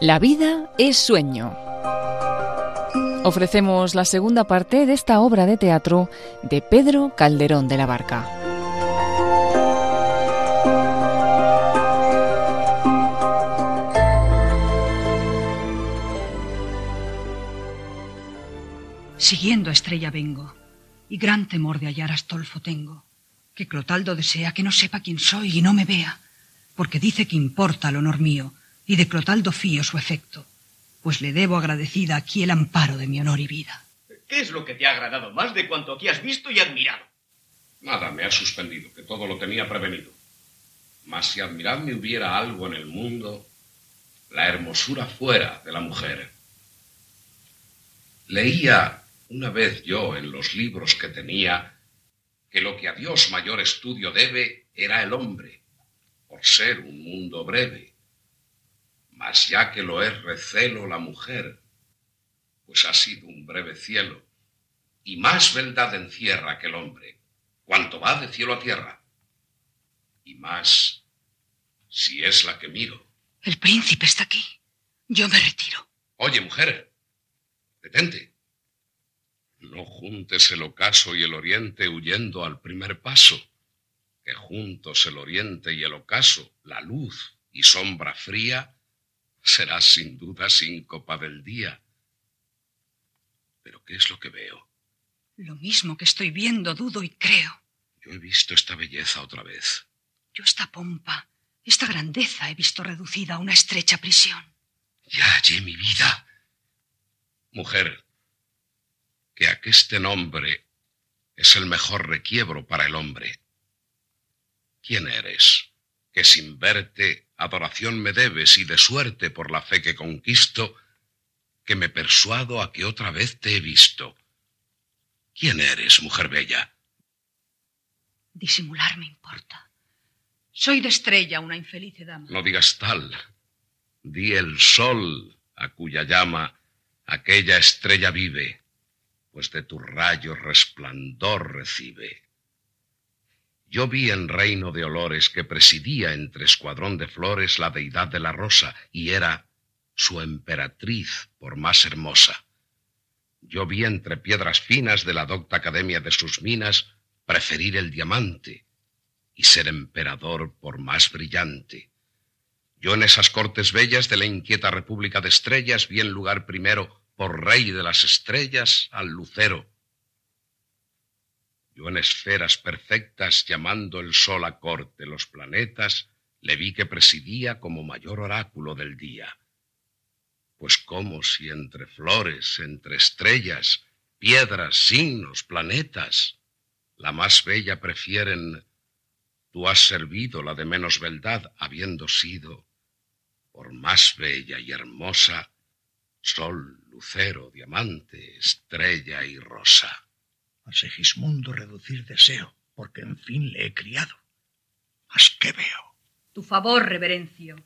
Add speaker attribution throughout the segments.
Speaker 1: La vida es sueño. Ofrecemos la segunda parte de esta obra de teatro de Pedro Calderón de la Barca.
Speaker 2: Siguiendo a Estrella vengo, y gran temor de hallar a Astolfo tengo, que Clotaldo desea que no sepa quién soy y no me vea, porque dice que importa el honor mío, y de Clotaldo fío su efecto, pues le debo agradecida aquí el amparo de mi honor y vida.
Speaker 3: ¿Qué es lo que te ha agradado más de cuanto aquí has visto y admirado?
Speaker 4: Nada, me ha suspendido, que todo lo tenía prevenido. Mas si admirarme hubiera algo en el mundo, la hermosura fuera de la mujer. Leía una vez yo en los libros que tenía que lo que a Dios mayor estudio debe era el hombre, por ser un mundo breve mas ya que lo es recelo la mujer, pues ha sido un breve cielo, y más verdad encierra que el hombre, cuanto va de cielo a tierra, y más si es la que miro.
Speaker 2: El príncipe está aquí. Yo me retiro.
Speaker 4: Oye, mujer, detente. No juntes el ocaso y el oriente huyendo al primer paso, que juntos el oriente y el ocaso, la luz y sombra fría, será sin duda síncopa del día. Pero ¿qué es lo que veo?
Speaker 2: Lo mismo que estoy viendo, dudo y creo.
Speaker 4: Yo he visto esta belleza otra vez.
Speaker 2: Yo esta pompa, esta grandeza he visto reducida a una estrecha prisión.
Speaker 4: Ya hallé mi vida. Mujer, que aqueste nombre es el mejor requiebro para el hombre. ¿Quién eres? Que sin verte adoración me debes y de suerte por la fe que conquisto, que me persuado a que otra vez te he visto. ¿Quién eres, mujer bella?
Speaker 2: Disimular me importa. Soy de estrella, una infeliz dama.
Speaker 4: No digas tal. Di el sol a cuya llama aquella estrella vive, pues de tu rayo resplandor recibe. Yo vi en reino de olores que presidía entre escuadrón de flores la deidad de la rosa y era su emperatriz por más hermosa. Yo vi entre piedras finas de la docta academia de sus minas preferir el diamante y ser emperador por más brillante. Yo en esas cortes bellas de la inquieta república de estrellas vi en lugar primero por rey de las estrellas al lucero yo en esferas perfectas, llamando el sol a corte los planetas, le vi que presidía como mayor oráculo del día. Pues como si entre flores, entre estrellas, piedras, signos, planetas, la más bella prefieren, tú has servido la de menos beldad, habiendo sido, por más bella y hermosa, sol, lucero, diamante, estrella y rosa
Speaker 5: a Segismundo reducir deseo, porque en fin le he criado. Mas qué veo.
Speaker 2: Tu favor, reverencio.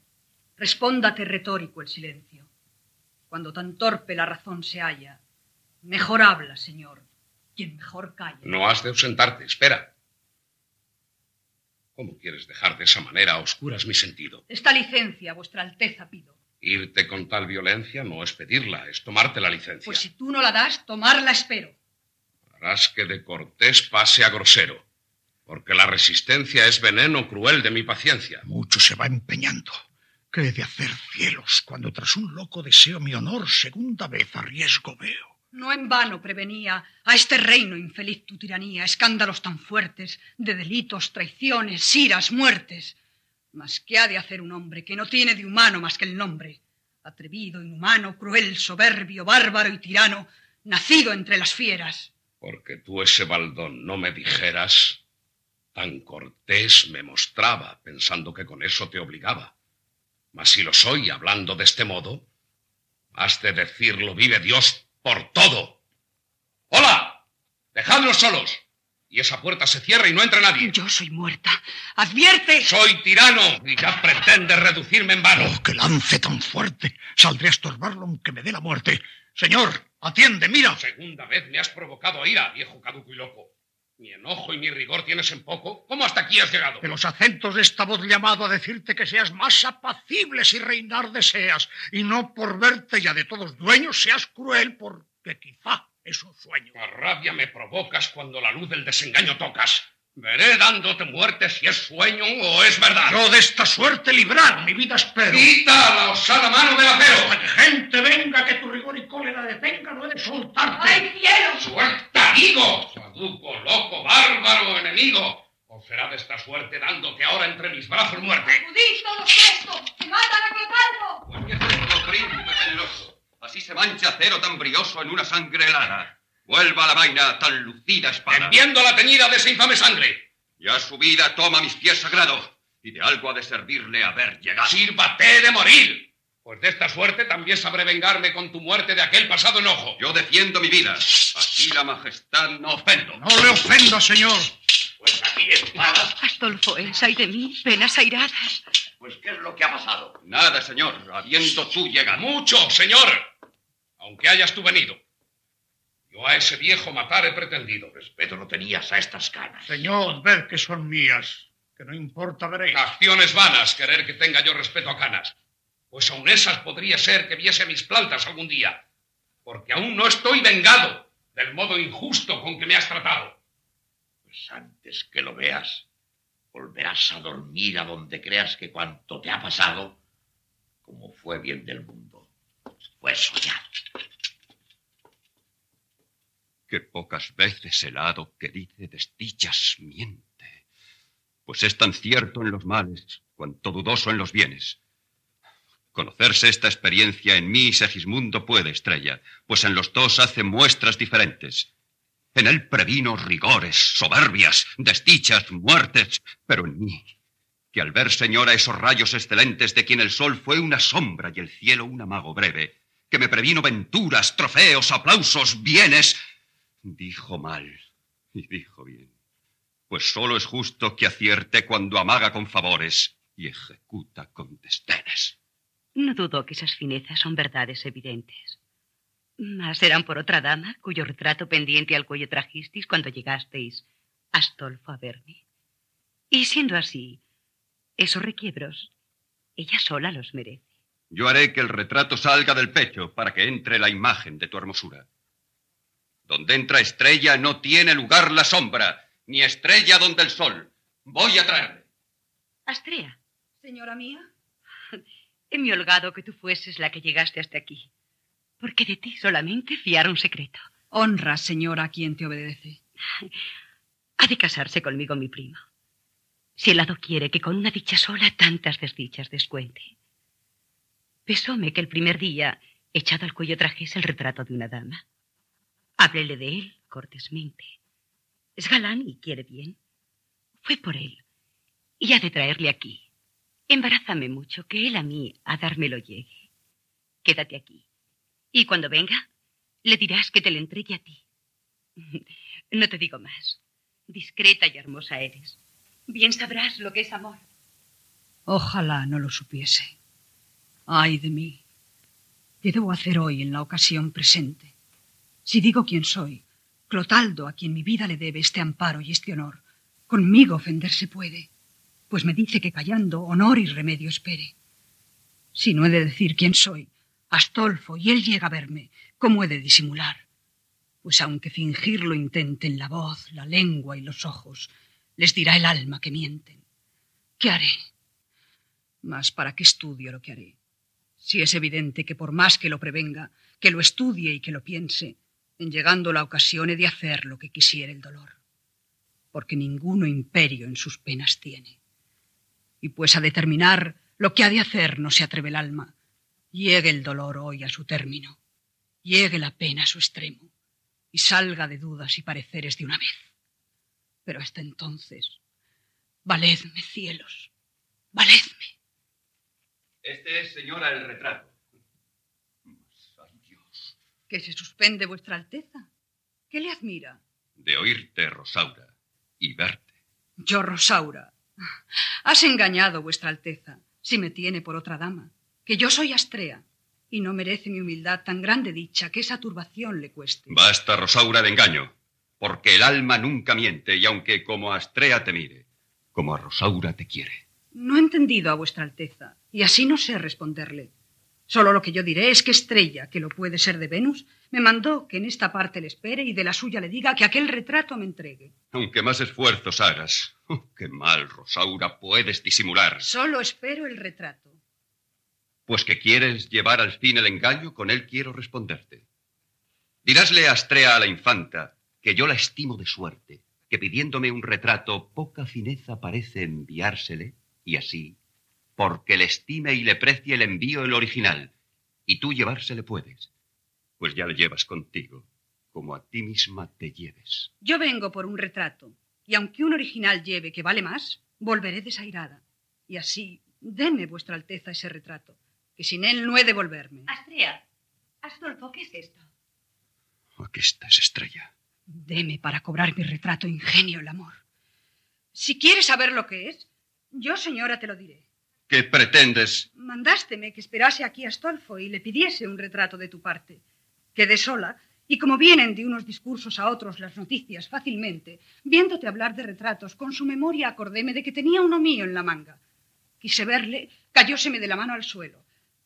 Speaker 2: Respóndate retórico el silencio. Cuando tan torpe la razón se halla, mejor habla, señor, quien mejor calla.
Speaker 4: No has de ausentarte, espera. ¿Cómo quieres dejar de esa manera a oscuras mi sentido?
Speaker 2: Esta licencia, vuestra alteza, pido.
Speaker 4: Irte con tal violencia no es pedirla, es tomarte la licencia.
Speaker 2: Pues si tú no la das, tomarla espero
Speaker 4: harás que de cortés pase a grosero, porque la resistencia es veneno cruel de mi paciencia.
Speaker 5: Mucho se va empeñando. ¿Qué he de hacer cielos cuando tras un loco deseo mi honor segunda vez a riesgo veo?
Speaker 2: No en vano prevenía a este reino infeliz tu tiranía, escándalos tan fuertes de delitos, traiciones, iras, muertes. ¿Qué ha de hacer un hombre que no tiene de humano más que el nombre? Atrevido, inhumano, cruel, soberbio, bárbaro y tirano, nacido entre las fieras
Speaker 4: porque tú ese baldón no me dijeras, tan cortés me mostraba, pensando que con eso te obligaba. Mas si lo soy, hablando de este modo, has de decirlo, vive Dios por todo. ¡Hola! ¡Dejadlos solos! Y esa puerta se cierra y no entra nadie.
Speaker 2: Yo soy muerta. ¡Advierte!
Speaker 4: Soy tirano y ya pretende reducirme en vano.
Speaker 5: ¡Oh, qué lance tan fuerte! Saldré a estorbarlo aunque me dé la muerte. Señor, atiende, mira.
Speaker 4: Segunda vez me has provocado a ira, viejo caduco y loco. Mi enojo y mi rigor tienes en poco. ¿Cómo hasta aquí has llegado?
Speaker 5: De los acentos de esta voz llamado a decirte que seas más apacible si reinar deseas, y no por verte ya de todos dueños seas cruel, porque quizá es un sueño.
Speaker 4: La rabia me provocas cuando la luz del desengaño tocas. Veré dándote muerte si es sueño o es verdad.
Speaker 5: Yo de esta suerte librar mi vida espero.
Speaker 4: Quita la osada mano del acero.
Speaker 5: Hasta que gente venga que tu rigor y cólera detenga, no he de soltarte.
Speaker 2: ¡Ay, cielo!
Speaker 4: ¡Suelta, digo! Saduco, loco, bárbaro, enemigo. O será de esta suerte dándote ahora entre mis brazos muerte.
Speaker 2: ¡Acudís todos prestos! ¡Que matan a Clotaldo!
Speaker 6: Pues ejemplo, príncipe generoso. Así se mancha acero tan brioso en una sangre helada. Vuelva a la vaina tan lucida espada.
Speaker 4: Enviando la teñida de esa infame sangre.
Speaker 6: Ya su vida toma mis pies sagrados, y de algo ha de servirle haber llegado.
Speaker 4: Sírvate de morir. Pues de esta suerte también sabré vengarme con tu muerte de aquel pasado enojo.
Speaker 6: Yo defiendo mi vida. Así la majestad no ofendo.
Speaker 5: No le ofenda, señor.
Speaker 6: Pues aquí espada.
Speaker 2: Astolfo es, ay de mí, penas airadas.
Speaker 6: Pues ¿qué es lo que ha pasado? Nada, señor, habiendo tú llegado.
Speaker 4: Mucho, señor. Aunque hayas tú venido. Yo a ese viejo matar he pretendido.
Speaker 6: Respeto no tenías a estas canas.
Speaker 5: Señor, ved que son mías, que no importa, veréis.
Speaker 4: Acciones vanas querer que tenga yo respeto a canas. Pues aun esas podría ser que viese mis plantas algún día. Porque aún no estoy vengado del modo injusto con que me has tratado.
Speaker 6: Pues antes que lo veas, volverás a dormir a donde creas que cuanto te ha pasado, como fue bien del mundo, fue soñado. Que pocas veces el hado que dice desdichas miente, pues es tan cierto en los males cuanto dudoso en los bienes. Conocerse esta experiencia en mí, Segismundo, puede, estrella, pues en los dos hace muestras diferentes. En él previno rigores, soberbias, desdichas, muertes, pero en mí, que al ver, señora, esos rayos excelentes de quien el sol fue una sombra y el cielo un amago breve, que me previno venturas, trofeos, aplausos, bienes, dijo mal y dijo bien, pues solo es justo que acierte cuando amaga con favores y ejecuta con desdenes.
Speaker 7: No dudo que esas finezas son verdades evidentes. Mas eran por otra dama cuyo retrato pendiente al cuello trajisteis cuando llegasteis, Astolfo, a verme. Y siendo así, esos requiebros, ella sola los merece.
Speaker 6: Yo haré que el retrato salga del pecho para que entre la imagen de tu hermosura. Donde entra estrella no tiene lugar la sombra, ni estrella donde el sol. Voy a traerle.
Speaker 7: Astrea,
Speaker 2: Señora mía,
Speaker 7: he me holgado que tú fueses la que llegaste hasta aquí, porque de ti solamente fiar un secreto.
Speaker 2: honra, señora, a quien te obedece.
Speaker 7: Ha de casarse conmigo mi primo. Si el hado quiere que con una dicha sola tantas desdichas descuente. Pesóme que el primer día, echado al cuello, trajese el retrato de una dama. Háblele de él cortésmente. Es galán y quiere bien. Fue por él. Y ha de traerle aquí. Embarázame mucho que él a mí a dármelo llegue. Quédate aquí. Y cuando venga, le dirás que te le entregue a ti. No te digo más. Discreta y hermosa eres. Bien sabrás lo que es amor.
Speaker 2: Ojalá no lo supiese. Ay de mí. ¿Qué debo hacer hoy en la ocasión presente? Si digo quién soy, Clotaldo, a quien mi vida le debe este amparo y este honor, conmigo ofenderse puede, pues me dice que callando honor y remedio espere. Si no he de decir quién soy, Astolfo, y él llega a verme, ¿cómo he de disimular? Pues aunque fingirlo intenten la voz, la lengua y los ojos, les dirá el alma que mienten. ¿Qué haré? Mas ¿para qué estudio lo que haré? Si es evidente que por más que lo prevenga, que lo estudie y que lo piense, en llegando la ocasión he de hacer lo que quisiera el dolor, porque ninguno imperio en sus penas tiene. Y pues a determinar lo que ha de hacer no se atreve el alma, llegue el dolor hoy a su término, llegue la pena a su extremo, y salga de dudas y pareceres de una vez. Pero hasta entonces, valedme, cielos, valedme.
Speaker 6: Este es, señora, el retrato.
Speaker 2: ¿Que se suspende vuestra alteza? ¿Qué le admira?
Speaker 6: De oírte, Rosaura, y verte.
Speaker 2: Yo, Rosaura. Has engañado vuestra alteza, si me tiene por otra dama, que yo soy Astrea, y no merece mi humildad tan grande dicha que esa turbación le cueste.
Speaker 6: Basta, Rosaura, de engaño. porque el alma nunca miente, y aunque como Astrea te mire, como a Rosaura te quiere.
Speaker 2: No he entendido a vuestra Alteza, y así no sé responderle. Solo lo que yo diré es que Estrella, que lo puede ser de Venus, me mandó que en esta parte le espere y de la suya le diga que aquel retrato me entregue.
Speaker 6: Aunque más esfuerzos hagas. Oh, qué mal, Rosaura, puedes disimular.
Speaker 2: Solo espero el retrato.
Speaker 6: Pues que quieres llevar al fin el engaño, con él quiero responderte. Dirásle a Astrea a la infanta que yo la estimo de suerte, que pidiéndome un retrato poca fineza parece enviársele, y así porque le estime y le precie el envío el original, y tú llevársele puedes, pues ya le llevas contigo, como a ti misma te lleves.
Speaker 2: Yo vengo por un retrato, y aunque un original lleve que vale más, volveré desairada. Y así, deme vuestra Alteza ese retrato, que sin él no he de volverme.
Speaker 7: Astrea, Astolfo, ¿qué es esto?
Speaker 6: Aquí estás, estrella.
Speaker 2: Deme para cobrar mi retrato ingenio el amor. Si quieres saber lo que es, yo, señora, te lo diré.
Speaker 6: ¿Qué pretendes?
Speaker 2: Mandásteme que esperase aquí a Astolfo y le pidiese un retrato de tu parte. Quedé sola, y como vienen de unos discursos a otros las noticias fácilmente, viéndote hablar de retratos, con su memoria acordéme de que tenía uno mío en la manga. Quise verle, cayóseme de la mano al suelo.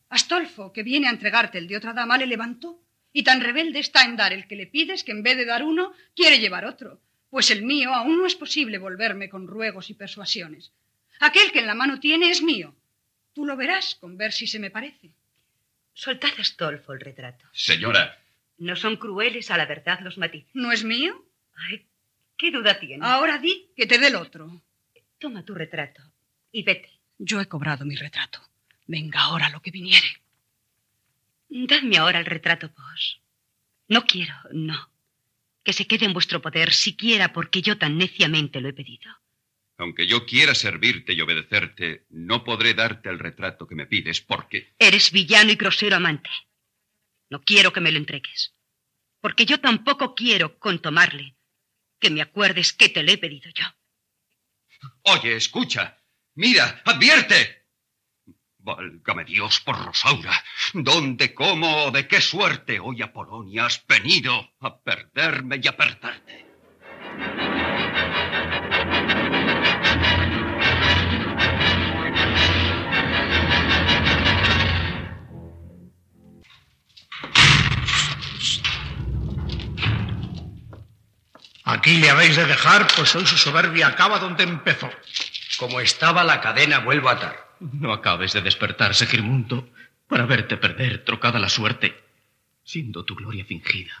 Speaker 2: Astolfo, que viene a entregarte el de otra dama, le levantó, y tan rebelde está en dar el que le pides que en vez de dar uno, quiere llevar otro, pues el mío aún no es posible volverme con ruegos y persuasiones. Aquel que en la mano tiene es mío. Tú lo verás con ver si se me parece.
Speaker 7: Soltad, Astolfo, el retrato.
Speaker 6: Señora,
Speaker 7: No son crueles a la verdad los matices.
Speaker 2: ¿No es mío?
Speaker 7: Ay, ¿qué duda tienes?
Speaker 2: Ahora di que te dé el otro.
Speaker 7: Toma tu retrato y vete.
Speaker 2: Yo he cobrado mi retrato. Venga ahora lo que viniere.
Speaker 7: Dadme ahora el retrato vos. No quiero, no. Que se quede en vuestro poder siquiera porque yo tan neciamente lo he pedido.
Speaker 6: Aunque yo quiera servirte y obedecerte, no podré darte el retrato que me pides, porque
Speaker 7: Eres villano y grosero amante. No quiero que me lo entregues. Porque yo tampoco quiero, con tomarle, que me acuerdes que te lo he pedido yo.
Speaker 6: Oye, escucha. Mira, advierte. Válgame Dios por Rosaura. ¿Dónde, cómo, de qué suerte hoy a Polonia has venido a perderme y a perderte?
Speaker 5: Aquí le habéis de dejar, pues hoy su soberbia acaba donde empezó.
Speaker 8: Como estaba la cadena, vuelvo a atar.
Speaker 9: No acabes de despertar, Segismundo, para verte perder trocada la suerte, siendo tu gloria fingida,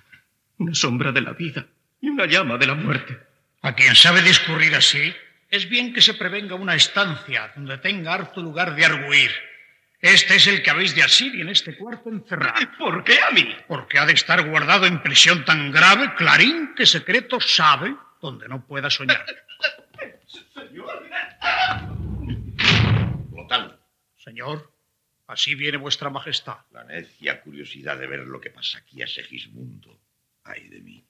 Speaker 9: una sombra de la vida y una llama de la muerte.
Speaker 5: A quien sabe discurrir así, es bien que se prevenga una estancia donde tenga harto lugar de arguir. Este es el que habéis de asir y en este cuarto encerrar.
Speaker 9: ¿Por qué a mí?
Speaker 5: Porque ha de estar guardado en prisión tan grave, clarín, que secreto sabe donde no pueda soñar.
Speaker 10: Clotal,
Speaker 5: Señor, así viene vuestra majestad.
Speaker 10: la necia curiosidad de ver lo que pasa aquí a Segismundo. Ay de mí.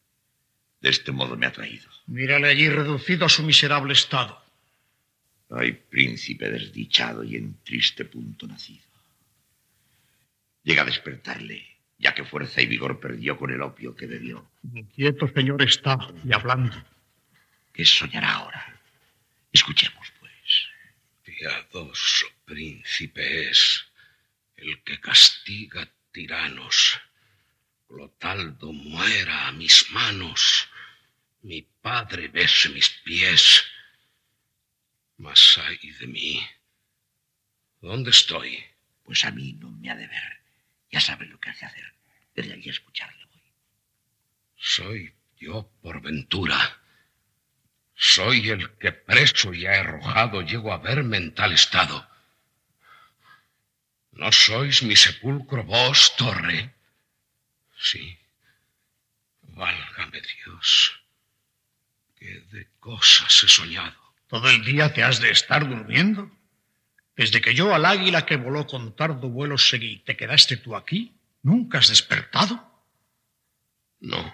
Speaker 10: De este modo me ha traído.
Speaker 5: Mírale allí reducido a su miserable estado.
Speaker 10: Ay, príncipe desdichado y en triste punto nacido. Llega a despertarle, ya que fuerza y vigor perdió con el opio que bebió.
Speaker 5: Inquieto señor está y hablando.
Speaker 10: ¿Qué soñará ahora? Escuchemos, pues.
Speaker 4: Piadoso príncipe es el que castiga tiranos. Clotaldo muera a mis manos. Mi padre bese mis pies. Mas ay de mí. ¿Dónde estoy?
Speaker 10: Pues a mí no me ha de ver. Ya sabe lo que hace hacer. Desde allí a escucharle voy.
Speaker 4: Soy yo por ventura. Soy el que preso y arrojado llego a verme en tal estado. ¿No sois mi sepulcro vos, torre? Sí. Válgame Dios. ¿Qué de cosas he soñado?
Speaker 5: Todo el día te has de estar durmiendo. Desde que yo al águila que voló con tardo vuelo seguí, ¿te quedaste tú aquí? ¿Nunca has despertado?
Speaker 4: No.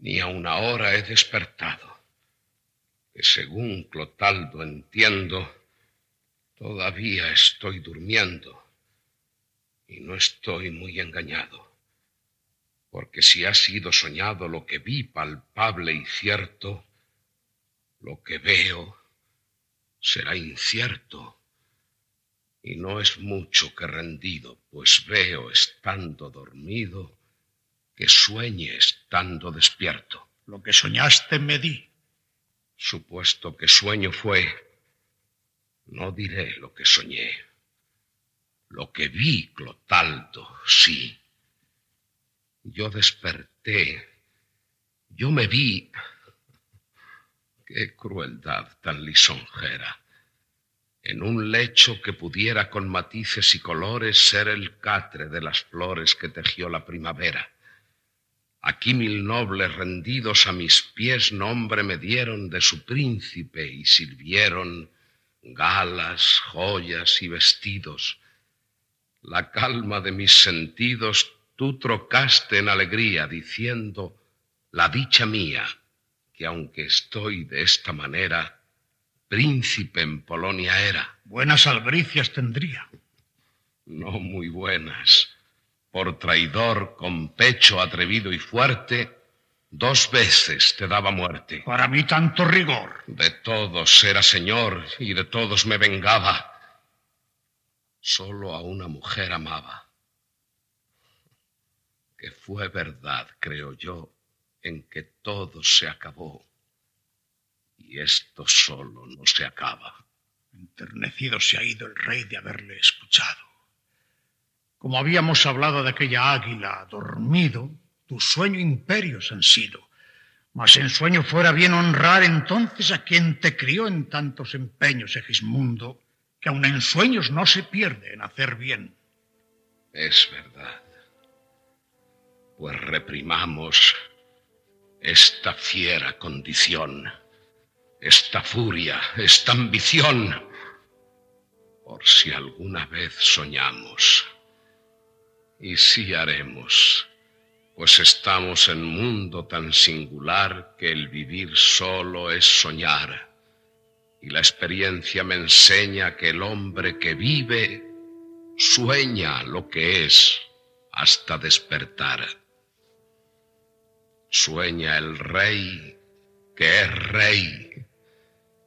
Speaker 4: Ni a una hora he despertado. Que según Clotaldo entiendo, todavía estoy durmiendo. Y no estoy muy engañado. Porque si ha sido soñado lo que vi palpable y cierto, lo que veo será incierto. Y no es mucho que rendido, pues veo estando dormido que sueñe estando despierto.
Speaker 5: Lo que soñaste me di.
Speaker 4: Supuesto que sueño fue, no diré lo que soñé. Lo que vi, Clotaldo, sí. Yo desperté, yo me vi. Qué crueldad tan lisonjera. En un lecho que pudiera con matices y colores ser el catre de las flores que tejió la primavera Aquí mil nobles rendidos a mis pies nombre me dieron de su príncipe y sirvieron galas, joyas y vestidos. La calma de mis sentidos tú trocaste en alegría, diciendo, la dicha mía, que aunque estoy de esta manera, príncipe en Polonia era.
Speaker 5: Buenas albricias tendría.
Speaker 4: No muy buenas por traidor con pecho atrevido y fuerte, dos veces te daba muerte.
Speaker 5: Para mí tanto rigor.
Speaker 4: De todos era señor y de todos me vengaba. Solo a una mujer amaba. Que fue verdad, creo yo, en que todo se acabó. Y esto solo no se acaba.
Speaker 5: Enternecido se ha ido el rey de haberle escuchado. Como habíamos hablado de aquella águila dormido, tu sueño imperios han sido. Mas en sueño fuera bien honrar entonces a quien te crió en tantos empeños, Egismundo, que aun en sueños no se pierde en hacer bien.
Speaker 4: Es verdad. Pues reprimamos esta fiera condición, esta furia, esta ambición, por si alguna vez soñamos. Y sí haremos, pues estamos en mundo tan singular que el vivir solo es soñar, y la experiencia me enseña que el hombre que vive sueña lo que es hasta despertar. Sueña el rey que es rey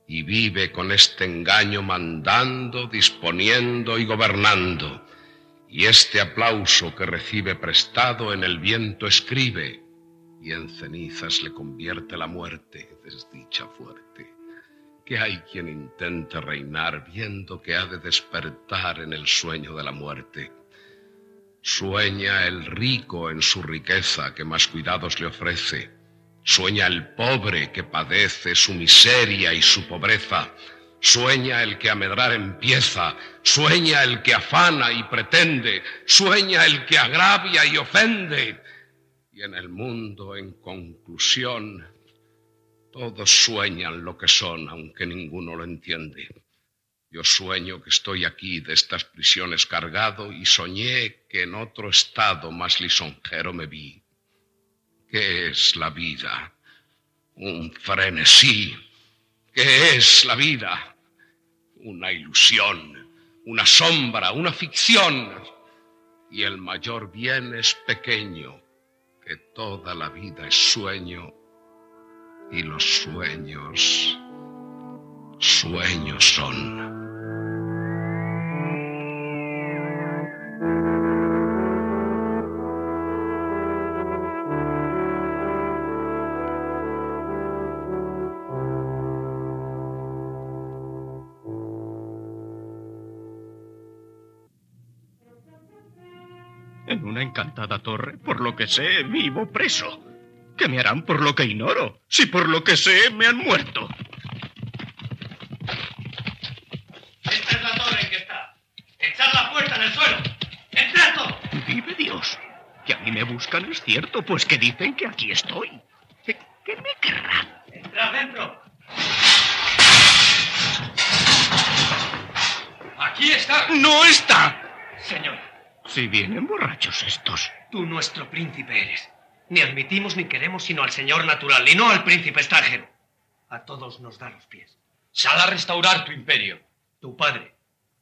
Speaker 4: y vive con este engaño mandando, disponiendo y gobernando y este aplauso que recibe prestado en el viento escribe, y en cenizas le convierte la muerte, desdicha fuerte. Que hay quien intente reinar viendo que ha de despertar en el sueño de la muerte. Sueña el rico en su riqueza que más cuidados le ofrece. Sueña el pobre que padece su miseria y su pobreza Sueña el que a medrar empieza, sueña el que afana y pretende, sueña el que agravia y ofende. Y en el mundo, en conclusión, todos sueñan lo que son, aunque ninguno lo entiende. Yo sueño que estoy aquí de estas prisiones cargado y soñé que en otro estado más lisonjero me vi. ¿Qué es la vida? Un frenesí. ¿Qué es la vida? una ilusión, una sombra, una ficción. Y el mayor bien es pequeño, que toda la vida es sueño y los sueños, sueños son.
Speaker 9: Encantada torre, por lo que sé, vivo preso. ¿Qué me harán por lo que ignoro? Si por lo que sé me han muerto.
Speaker 3: Esta es la torre en que está. Echad la puerta en el suelo. ¡Entrad
Speaker 9: Vive Dios. Que a mí me buscan es cierto, pues que dicen que aquí estoy. ¿Qué, me querrán?
Speaker 3: Entrad dentro. Aquí está.
Speaker 9: No está. Si vienen borrachos estos.
Speaker 3: Tú nuestro príncipe eres. Ni admitimos ni queremos sino al señor natural y no al príncipe extranjero. A todos nos da los pies. Sal a restaurar tu imperio. Tu padre,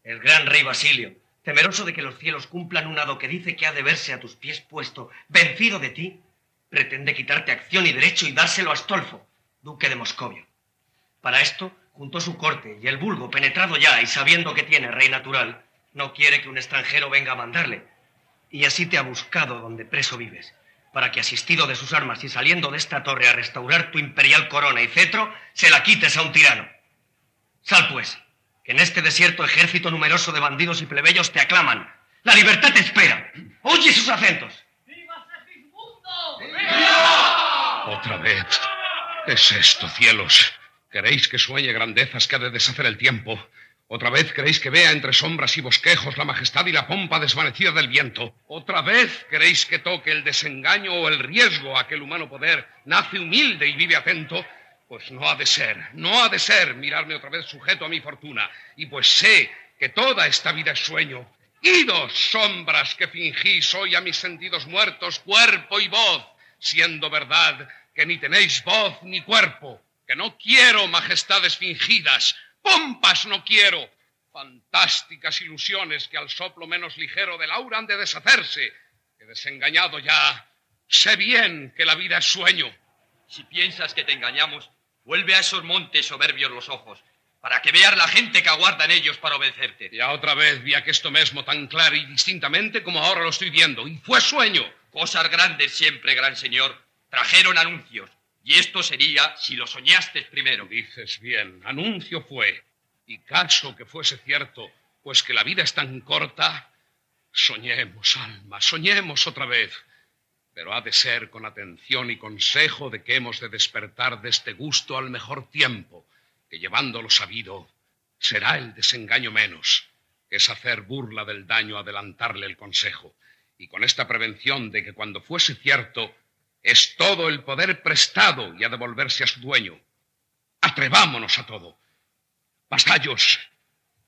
Speaker 3: el gran rey Basilio, temeroso de que los cielos cumplan un hado que dice que ha de verse a tus pies puesto, vencido de ti, pretende quitarte acción y derecho y dárselo a Astolfo, duque de Moscovia. Para esto, juntó su corte y el vulgo, penetrado ya y sabiendo que tiene rey natural, no quiere que un extranjero venga a mandarle. Y así te ha buscado donde preso vives, para que asistido de sus armas y saliendo de esta torre a restaurar tu imperial corona y cetro, se la quites a un tirano. Sal pues, que en este desierto ejército numeroso de bandidos y plebeyos te aclaman. La libertad te espera. Oye sus acentos.
Speaker 4: Otra vez. ¿Qué es esto, cielos? ¿Queréis que sueñe grandezas que ha de deshacer el tiempo? ¿Otra vez queréis que vea entre sombras y bosquejos la majestad y la pompa desvanecida del viento? ¿Otra vez queréis que toque el desengaño o el riesgo a aquel humano poder nace humilde y vive atento? Pues no ha de ser, no ha de ser mirarme otra vez sujeto a mi fortuna. Y pues sé que toda esta vida es sueño. Idos, sombras que fingís hoy a mis sentidos muertos, cuerpo y voz, siendo verdad que ni tenéis voz ni cuerpo que no quiero majestades fingidas, pompas no quiero, fantásticas ilusiones que al soplo menos ligero del aura han de deshacerse, que desengañado ya, sé bien que la vida es sueño.
Speaker 11: Si piensas que te engañamos, vuelve a esos montes soberbios los ojos, para que veas la gente que aguarda en ellos para obedecerte.
Speaker 4: Ya otra vez vi esto mismo tan claro y distintamente como ahora lo estoy viendo, y fue sueño.
Speaker 11: Cosas grandes siempre, gran señor, trajeron anuncios, y esto sería si lo soñaste primero.
Speaker 4: Dices bien, anuncio fue. Y caso que fuese cierto, pues que la vida es tan corta, soñemos, alma, soñemos otra vez. Pero ha de ser con atención y consejo de que hemos de despertar de este gusto al mejor tiempo, que llevándolo sabido, será el desengaño menos, es hacer burla del daño adelantarle el consejo. Y con esta prevención de que cuando fuese cierto, es todo el poder prestado y ha de volverse a su dueño. Atrevámonos a todo. Vasallos,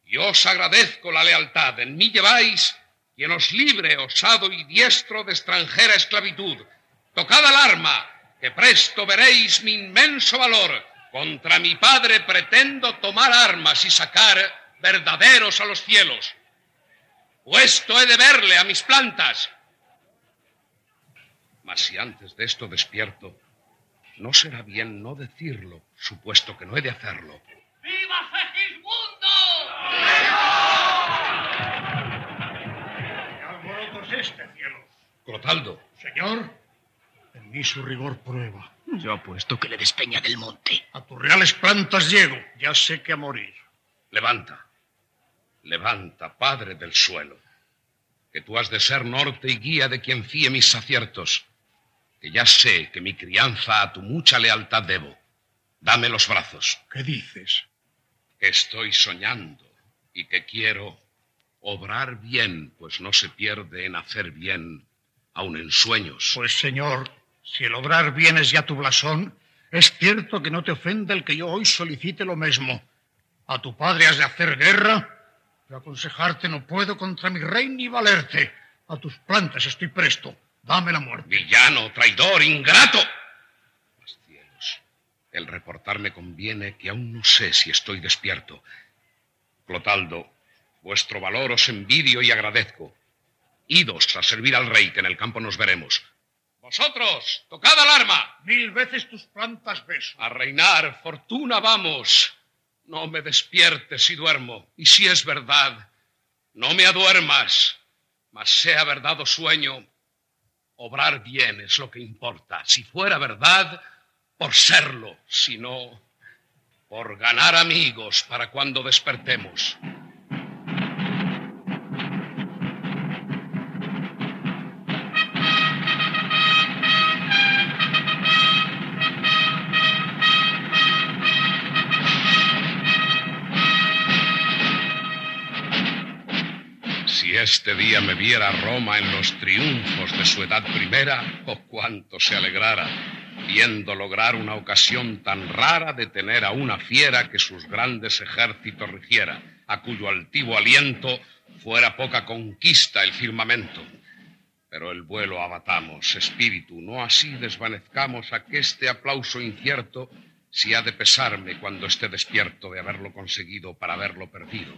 Speaker 4: yo os agradezco la lealtad. En mí lleváis quien os libre, osado y diestro de extranjera esclavitud. Tocad al arma, que presto veréis mi inmenso valor. Contra mi padre pretendo tomar armas y sacar verdaderos a los cielos. Puesto he de verle a mis plantas mas si antes de esto despierto, no será bien no decirlo, supuesto que no he de hacerlo.
Speaker 12: ¡Viva Segismundo!
Speaker 5: ¿Qué alboroto es este, cielo?
Speaker 4: Clotaldo.
Speaker 5: Señor, en mí su rigor prueba.
Speaker 9: Yo apuesto que le despeña del monte.
Speaker 5: A tus reales plantas llego, ya sé que a morir.
Speaker 4: Levanta, levanta, padre del suelo, que tú has de ser norte y guía de quien fíe mis aciertos que ya sé que mi crianza a tu mucha lealtad debo. Dame los brazos.
Speaker 5: ¿Qué dices?
Speaker 4: Que estoy soñando y que quiero obrar bien, pues no se pierde en hacer bien, aun en sueños.
Speaker 5: Pues, señor, si el obrar bien es ya tu blasón, es cierto que no te ofenda el que yo hoy solicite lo mismo. A tu padre has de hacer guerra. Yo aconsejarte no puedo contra mi rey ni valerte. A tus plantas estoy presto. Dame la muerte.
Speaker 4: Villano, traidor, ingrato. Mas cielos, el reportarme conviene que aún no sé si estoy despierto. Clotaldo, vuestro valor os envidio y agradezco. Idos a servir al rey, que en el campo nos veremos. Vosotros, tocad al arma.
Speaker 5: Mil veces tus plantas beso.
Speaker 4: A reinar, fortuna vamos. No me despiertes si duermo. Y si es verdad, no me aduermas. Mas sea verdad o sueño, Obrar bien es lo que importa. Si fuera verdad, por serlo, si no, por ganar amigos para cuando despertemos. Este día me viera Roma en los triunfos de su edad primera, oh cuánto se alegrara, viendo lograr una ocasión tan rara de tener a una fiera que sus grandes ejércitos rigiera, a cuyo altivo aliento fuera poca conquista el firmamento. Pero el vuelo abatamos, espíritu, no así desvanezcamos a que este aplauso incierto si ha de pesarme cuando esté despierto de haberlo conseguido para haberlo perdido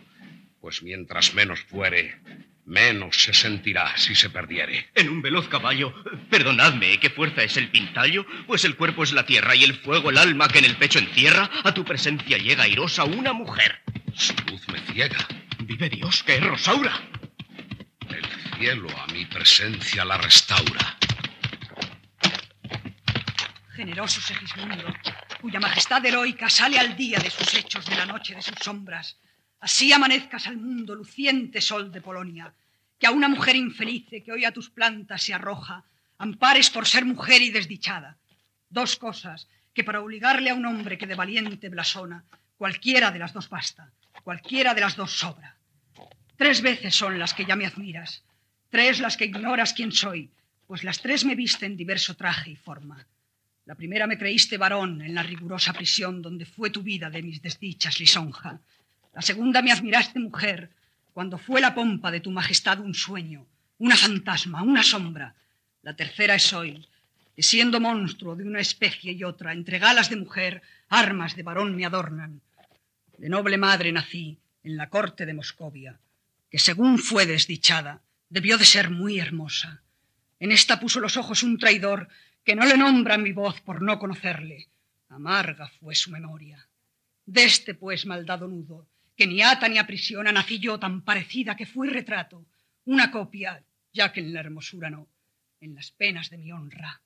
Speaker 4: Pues mientras menos fuere, menos se sentirá si se perdiere.
Speaker 9: En un veloz caballo, perdonadme, ¿qué fuerza es el pintallo? Pues el cuerpo es la tierra y el fuego el alma que en el pecho encierra. A tu presencia llega airosa una mujer.
Speaker 4: Su luz me ciega.
Speaker 9: Vive Dios, que es Rosaura.
Speaker 4: El cielo a mi presencia la restaura.
Speaker 2: Generoso Segismundo, cuya majestad heroica sale al día de sus hechos, de la noche de sus sombras. Así amanezcas al mundo, luciente sol de Polonia, que a una mujer infelice que hoy a tus plantas se arroja, ampares por ser mujer y desdichada. Dos cosas que para obligarle a un hombre que de valiente blasona, cualquiera de las dos basta, cualquiera de las dos sobra. Tres veces son las que ya me admiras, tres las que ignoras quién soy, pues las tres me viste en diverso traje y forma. La primera me creíste varón en la rigurosa prisión donde fue tu vida de mis desdichas lisonja. La segunda me admiraste mujer cuando fue la pompa de tu majestad un sueño, una fantasma, una sombra. La tercera es hoy, que siendo monstruo de una especie y otra, entre galas de mujer, armas de varón me adornan. De noble madre nací en la corte de Moscovia, que según fue desdichada, debió de ser muy hermosa. En esta puso los ojos un traidor que no le nombra mi voz por no conocerle. Amarga fue su memoria. De este, pues, maldado nudo, que ni ata ni aprisiona, nací yo tan parecida que fui retrato, una copia, ya que en la hermosura no, en las penas de mi honra.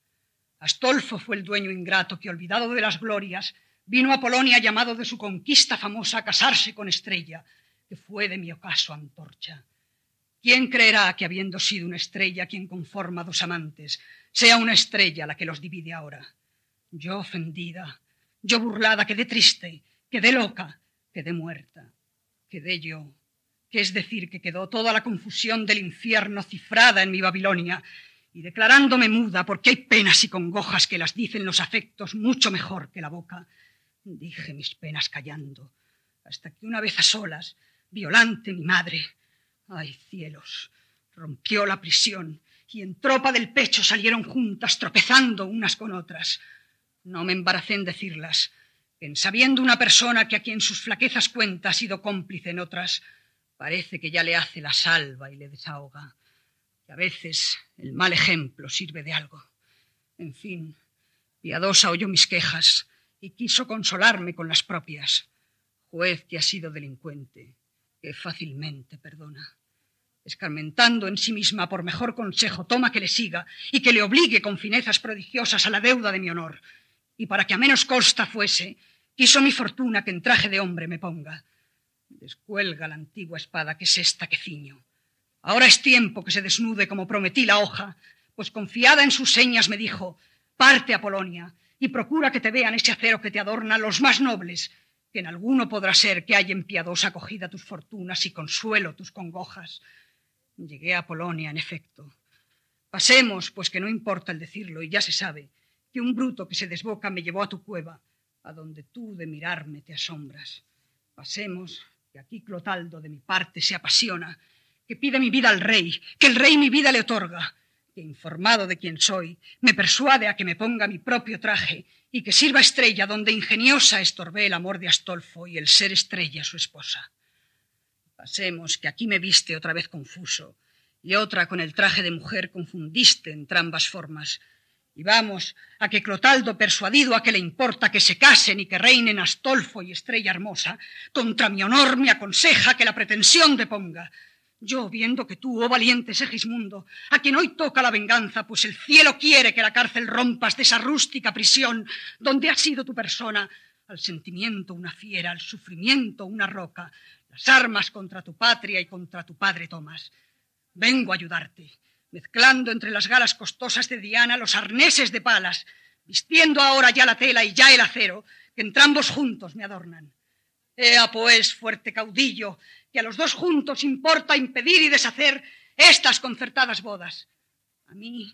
Speaker 2: Astolfo fue el dueño ingrato que, olvidado de las glorias, vino a Polonia llamado de su conquista famosa a casarse con Estrella, que fue de mi ocaso antorcha. ¿Quién creerá que habiendo sido una estrella quien conforma dos amantes, sea una estrella la que los divide ahora? Yo ofendida, yo burlada, quedé triste, quedé loca, quedé muerta, quedé yo, que es decir, que quedó toda la confusión del infierno cifrada en mi Babilonia, y declarándome muda, porque hay penas y congojas que las dicen los afectos mucho mejor que la boca, dije mis penas callando, hasta que una vez a solas, violante mi madre, Ay, cielos, rompió la prisión y en tropa del pecho salieron juntas, tropezando unas con otras. No me embaracé en decirlas, en sabiendo una persona que a quien sus flaquezas cuenta ha sido cómplice en otras, parece que ya le hace la salva y le desahoga, que a veces el mal ejemplo sirve de algo. En fin, piadosa oyó mis quejas y quiso consolarme con las propias. Juez que ha sido delincuente, que fácilmente perdona escarmentando en sí misma por mejor consejo, toma que le siga y que le obligue con finezas prodigiosas a la deuda de mi honor. Y para que a menos costa fuese, quiso mi fortuna que en traje de hombre me ponga. Descuelga la antigua espada que es esta que ciño. Ahora es tiempo que se desnude como prometí la hoja, pues confiada en sus señas me dijo, parte a Polonia y procura que te vean ese acero que te adorna los más nobles, que en alguno podrá ser que haya en piadosa acogida tus fortunas y consuelo tus congojas. Llegué a Polonia, en efecto. Pasemos, pues que no importa el decirlo, y ya se sabe, que un bruto que se desboca me llevó a tu cueva, a donde tú de mirarme te asombras. Pasemos, que aquí Clotaldo de mi parte se apasiona, que pide mi vida al rey, que el rey mi vida le otorga, que informado de quién soy, me persuade a que me ponga mi propio traje y que sirva estrella donde ingeniosa estorbé el amor de Astolfo y el ser estrella su esposa. Pasemos, que aquí me viste otra vez confuso, y otra con el traje de mujer confundiste entrambas formas. Y vamos a que Clotaldo, persuadido a que le importa que se casen y que reinen Astolfo y Estrella Hermosa, contra mi honor me aconseja que la pretensión deponga. Yo, viendo que tú, oh valiente Segismundo, a quien hoy toca la venganza, pues el cielo quiere que la cárcel rompas de esa rústica prisión donde ha sido tu persona, al sentimiento una fiera, al sufrimiento una roca, las armas contra tu patria y contra tu padre Tomás. Vengo a ayudarte, mezclando entre las galas costosas de Diana los arneses de palas, vistiendo ahora ya la tela y ya el acero, que entrambos juntos me adornan. Ea, pues, fuerte caudillo, que a los dos juntos importa impedir y deshacer estas concertadas bodas. A mí,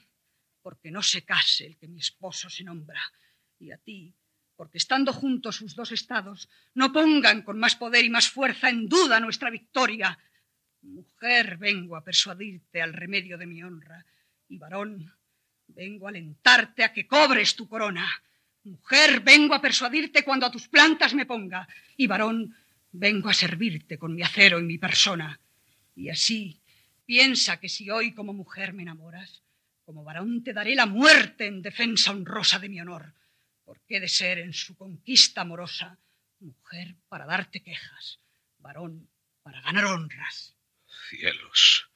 Speaker 2: porque no se case el que mi esposo se nombra, y a ti, porque estando juntos sus dos estados, no pongan con más poder y más fuerza en duda nuestra victoria. Mujer, vengo a persuadirte al remedio de mi honra, y varón, vengo a alentarte a que cobres tu corona. Mujer, vengo a persuadirte cuando a tus plantas me ponga, y varón, Vengo a servirte con mi acero y mi persona. Y así, piensa que si hoy como mujer me enamoras, como varón te daré la muerte en defensa honrosa de mi honor, porque he de ser en su conquista amorosa mujer para darte quejas, varón para ganar honras.
Speaker 4: Cielos,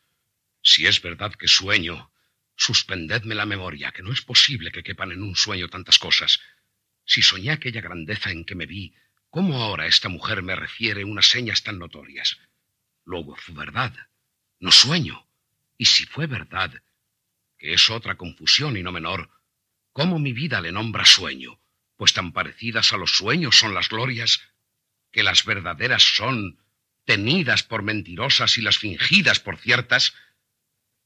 Speaker 4: si es verdad que sueño, suspendedme la memoria, que no es posible que quepan en un sueño tantas cosas. Si soñé aquella grandeza en que me vi, ¿cómo ahora esta mujer me refiere unas señas tan notorias? Luego fue verdad, no sueño. Y si fue verdad, que es otra confusión y no menor, ¿cómo mi vida le nombra sueño? Pues tan parecidas a los sueños son las glorias, que las verdaderas son tenidas por mentirosas y las fingidas por ciertas,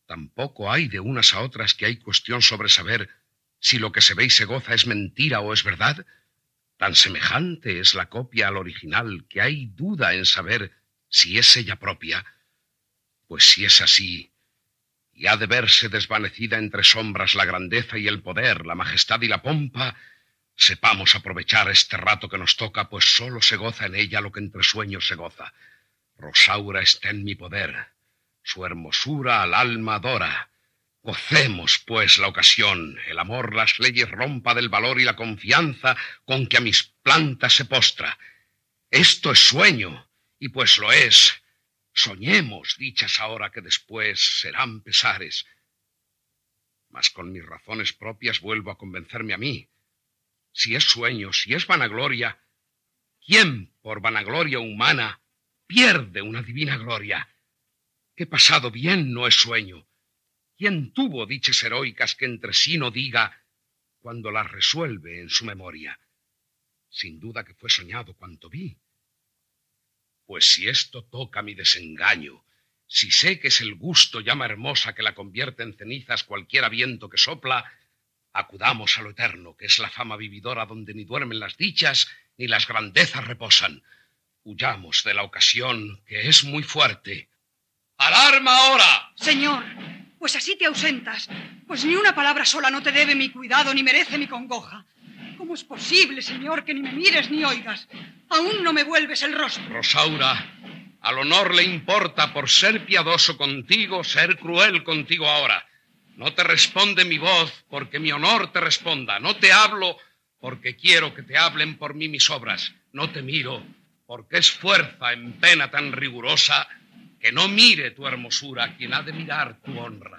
Speaker 4: tampoco hay de unas a otras que hay cuestión sobre saber si lo que se ve y se goza es mentira o es verdad. Tan semejante es la copia al original que hay duda en saber si es ella propia. Pues si es así, y ha de verse desvanecida entre sombras la grandeza y el poder, la majestad y la pompa, sepamos aprovechar este rato que nos toca, pues sólo se goza en ella lo que entre sueños se goza. Rosaura está en mi poder, su hermosura al alma adora. Gocemos, pues, la ocasión, el amor las leyes rompa del valor y la confianza con que a mis plantas se postra. Esto es sueño, y pues lo es, soñemos dichas ahora que después serán pesares. Mas con mis razones propias vuelvo a convencerme a mí. Si es sueño, si es vanagloria, ¿quién por vanagloria humana pierde una divina gloria. Que pasado bien no es sueño. ¿Quién tuvo dichas heroicas que entre sí no diga cuando las resuelve en su memoria? Sin duda que fue soñado cuanto vi. Pues si esto toca mi desengaño, si sé que es el gusto llama hermosa que la convierte en cenizas cualquiera viento que sopla, acudamos a lo eterno, que es la fama vividora donde ni duermen las dichas ni las grandezas reposan. Huyamos de la ocasión, que es muy fuerte.
Speaker 11: ¡Alarma ahora!
Speaker 2: Señor, pues así te ausentas, pues ni una palabra sola no te debe mi cuidado ni merece mi congoja. ¿Cómo es posible, señor, que ni me mires ni oigas? Aún no me vuelves el rostro.
Speaker 4: Rosaura, al honor le importa por ser piadoso contigo, ser cruel contigo ahora. No te responde mi voz porque mi honor te responda. No te hablo porque quiero que te hablen por mí mis obras. No te miro porque es fuerza en pena tan rigurosa que no mire tu hermosura quien ha de mirar tu honra.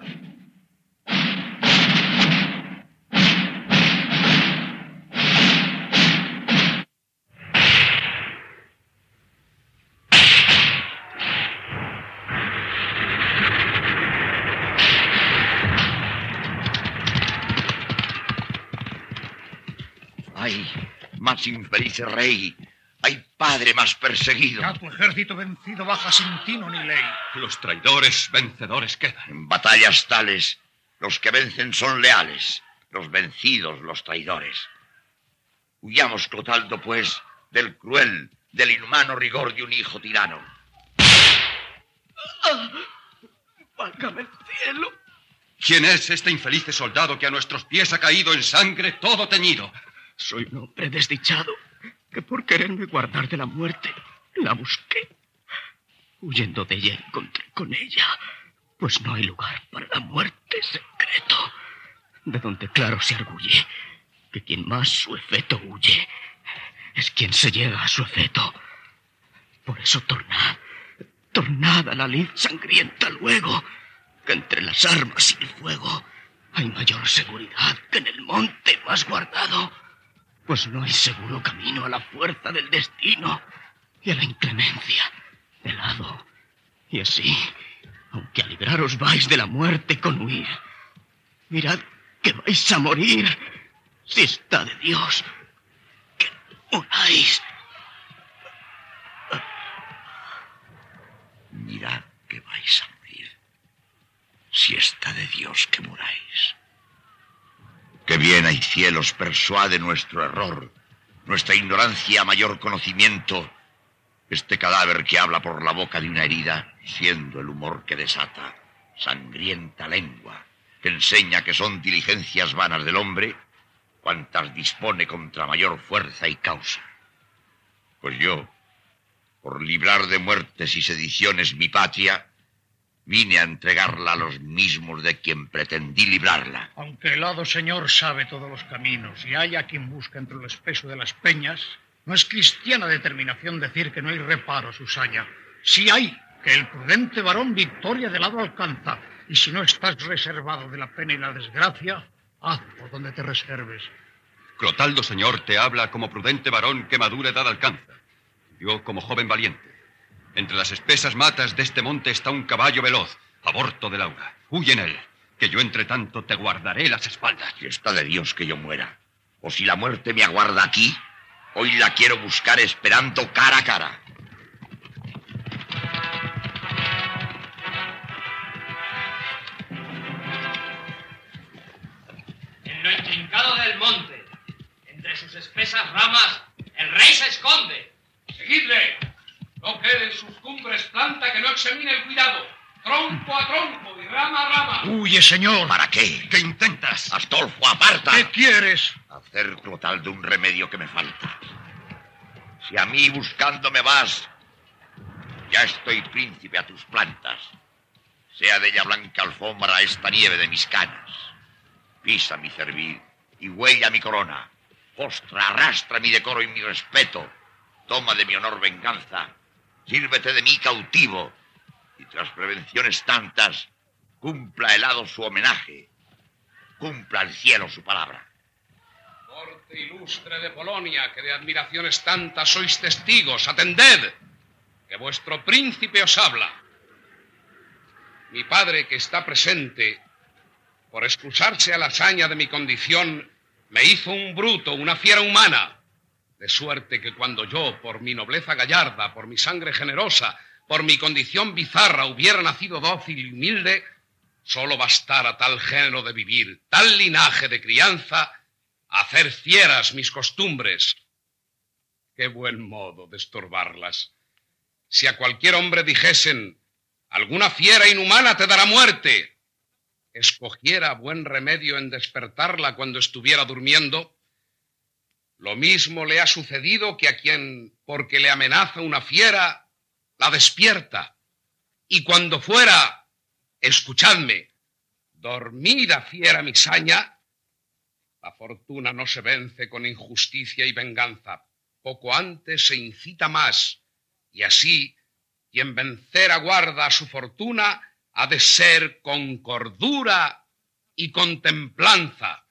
Speaker 10: ¡Ay! Más infeliz rey, padre más perseguido.
Speaker 5: Ya tu ejército vencido baja sin tino ni ley.
Speaker 6: Los traidores vencedores quedan.
Speaker 10: En batallas tales, los que vencen son leales, los vencidos los traidores. Huyamos, Clotaldo, pues, del cruel, del inhumano rigor de un hijo tirano.
Speaker 9: ¡Ah! ¡Válgame el cielo!
Speaker 6: ¿Quién es este infeliz soldado que a nuestros pies ha caído en sangre todo teñido?
Speaker 9: Soy un hombre desdichado que por quererme guardar de la muerte la busqué. Huyendo de ella encontré con ella, pues no hay lugar para la muerte secreto, de donde claro se arguye que quien más su efecto huye es quien se llega a su efecto. Por eso tornad, tornad a la lid sangrienta luego, que entre las armas y el fuego hay mayor seguridad que en el monte más guardado pues no hay seguro camino a la fuerza del destino y a la inclemencia del hado. Y así, aunque a libraros vais de la muerte con huir, mirad que vais a morir si está de Dios que unáis.
Speaker 10: Mirad que vais a morir si está de Dios que muráis. Que bien hay cielos persuade nuestro error, nuestra ignorancia a mayor conocimiento. Este cadáver que habla por la boca de una herida, siendo el humor que desata, sangrienta lengua, que enseña que son diligencias vanas del hombre, cuantas dispone contra mayor fuerza y causa. Pues yo, por librar de muertes y sediciones mi patria, vine a entregarla a los mismos de quien pretendí librarla.
Speaker 5: Aunque el hado señor sabe todos los caminos y haya quien busca entre lo espeso de las peñas, no es cristiana determinación decir que no hay reparo a su saña. Si hay, que el prudente varón victoria de lado alcanza, y si no estás reservado de la pena y la desgracia, haz por donde te reserves.
Speaker 6: Clotaldo, señor, te habla como prudente varón que madura edad alcanza. Yo como joven valiente. Entre las espesas matas de este monte está un caballo veloz, aborto de Laura. Huye en él, que yo entre tanto te guardaré las espaldas.
Speaker 10: Y está de Dios que yo muera. O si la muerte me aguarda aquí, hoy la quiero buscar esperando cara a cara.
Speaker 13: En lo intrincado del monte, entre sus espesas ramas, el rey se esconde.
Speaker 4: ¡Seguidle! No quede en sus cumbres planta que no examine el cuidado. Tronco a tronco y rama a rama.
Speaker 5: Huye, señor.
Speaker 10: ¿Para qué?
Speaker 6: ¿Qué intentas?
Speaker 10: Astolfo, aparta.
Speaker 5: ¿Qué quieres?
Speaker 10: Hacer Clotal de un remedio que me falta. Si a mí buscándome vas, ya estoy príncipe a tus plantas. Sea de ella blanca alfombra esta nieve de mis canas. Pisa mi cervil y huella mi corona. Postra, arrastra mi decoro y mi respeto. Toma de mi honor venganza. Sírvete de mí cautivo. Y tras prevenciones tantas, cumpla el hado su homenaje. Cumpla el cielo su palabra.
Speaker 4: Corte ilustre de Polonia, que de admiraciones tantas sois testigos, atended, que vuestro príncipe os habla. Mi padre, que está presente, por excusarse a la hazaña de mi condición, me hizo un bruto, una fiera humana. De suerte que cuando yo, por mi nobleza gallarda, por mi sangre generosa, por mi condición bizarra, hubiera nacido dócil y humilde, solo bastara tal género de vivir, tal linaje de crianza, hacer fieras mis costumbres. Qué buen modo de estorbarlas. Si a cualquier hombre dijesen, alguna fiera inhumana te dará muerte, escogiera buen remedio en despertarla cuando estuviera durmiendo, lo mismo le ha sucedido que a quien, porque le amenaza una fiera, la despierta. Y cuando fuera, escuchadme, dormida fiera mi saña, la fortuna no se vence con injusticia y venganza. Poco antes se incita más, y así, quien vencer aguarda a su fortuna, ha de ser con cordura y con templanza.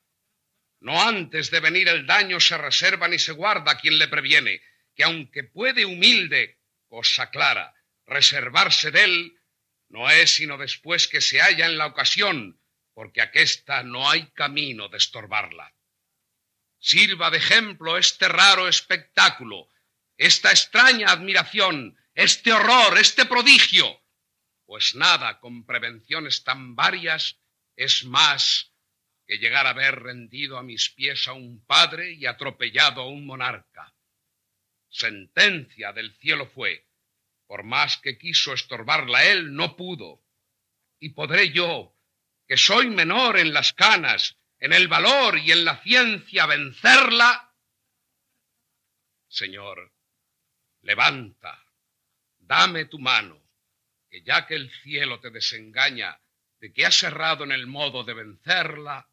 Speaker 4: No antes de venir el daño se reserva ni se guarda quien le previene, que aunque puede humilde, cosa clara, reservarse de él, no es sino después que se halla en la ocasión, porque aquesta no hay camino de estorbarla. Sirva de ejemplo este raro espectáculo, esta extraña admiración, este horror, este prodigio, pues nada con prevenciones tan varias es más que llegar a ver rendido a mis pies a un padre y atropellado a un monarca. Sentencia del cielo fue, por más que quiso estorbarla él, no pudo. Y podré yo, que soy menor en las canas, en el valor y en la ciencia, vencerla. Señor, levanta, dame tu mano, que ya que el cielo te desengaña de que has errado en el modo de vencerla,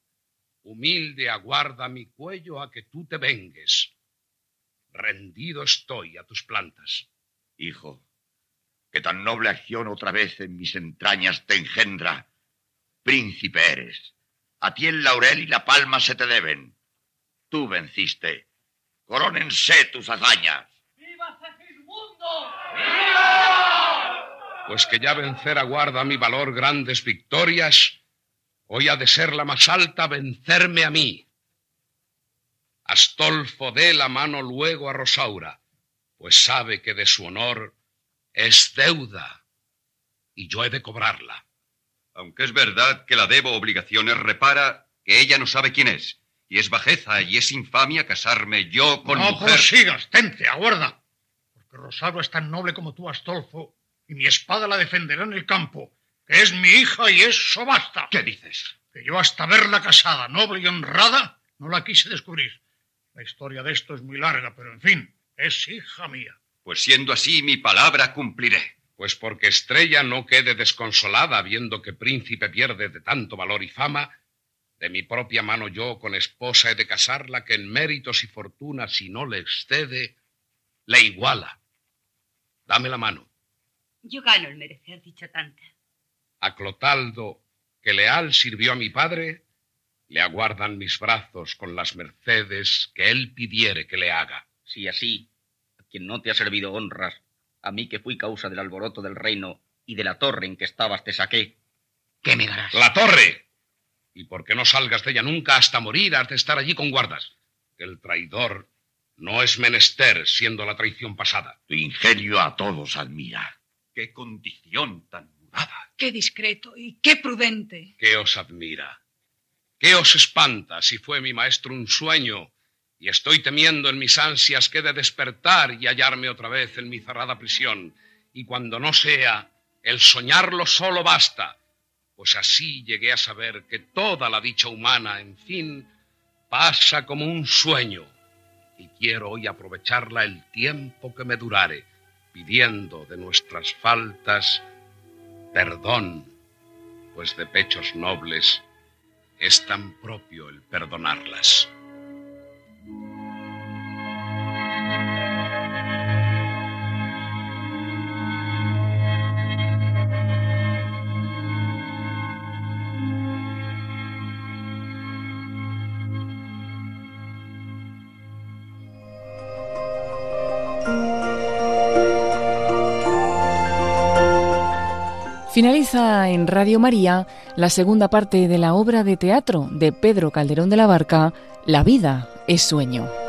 Speaker 4: humilde aguarda mi cuello a que tú te vengues. Rendido estoy a tus plantas.
Speaker 10: Hijo, que tan noble acción otra vez en mis entrañas te engendra. Príncipe eres. A ti el laurel y la palma se te deben. Tú venciste. Corónense tus hazañas.
Speaker 14: ¡Viva Segismundo!
Speaker 4: Pues que ya vencer aguarda mi valor grandes victorias, hoy ha de ser la más alta vencerme a mí. Astolfo dé la mano luego a Rosaura, pues sabe que de su honor es deuda y yo he de cobrarla.
Speaker 6: Aunque es verdad que la debo obligaciones, repara que ella no sabe quién es. Y es bajeza y es infamia casarme yo con
Speaker 5: no
Speaker 6: mujer.
Speaker 5: prosigas, tente, aguarda. Porque Rosario es tan noble como tú, Astolfo, y mi espada la defenderá en el campo, es mi hija y eso basta.
Speaker 6: ¿Qué dices?
Speaker 5: Que yo hasta verla casada, noble y honrada, no la quise descubrir. La historia de esto es muy larga, pero en fin, es hija mía.
Speaker 6: Pues siendo así, mi palabra cumpliré.
Speaker 4: Pues porque Estrella no quede desconsolada viendo que príncipe pierde de tanto valor y fama, de mi propia mano yo con esposa he de casarla que en méritos y fortuna, si no le excede, le iguala. Dame la mano.
Speaker 7: Yo gano el merecer dicha tanta.
Speaker 4: A Clotaldo, que leal sirvió a mi padre, le aguardan mis brazos con las mercedes que él pidiere que le haga.
Speaker 15: Si así, a quien no te ha servido honras, a mí que fui causa del alboroto del reino y de la torre en que estabas te saqué, ¿qué me darás?
Speaker 4: ¡La torre! Y porque no salgas de ella nunca hasta morir, has de estar allí con guardas. El traidor no es menester, siendo la traición pasada.
Speaker 10: Tu ingenio a todos admira.
Speaker 6: ¡Qué condición tan!
Speaker 2: ¡Qué discreto y qué prudente!
Speaker 4: ¿Qué os admira? ¿Qué os espanta si fue mi maestro un sueño y estoy temiendo en mis ansias que de despertar y hallarme otra vez en mi cerrada prisión. Y cuando no sea, el soñarlo solo basta, pues así llegué a saber que toda la dicha humana, en fin, pasa como un sueño. Y quiero hoy aprovecharla el tiempo que me durare, pidiendo de nuestras faltas perdón, pues de pechos nobles es tan propio el perdonarlas.
Speaker 1: Finaliza en Radio María la segunda parte de la obra de teatro de Pedro Calderón de la Barca, La vida es sueño.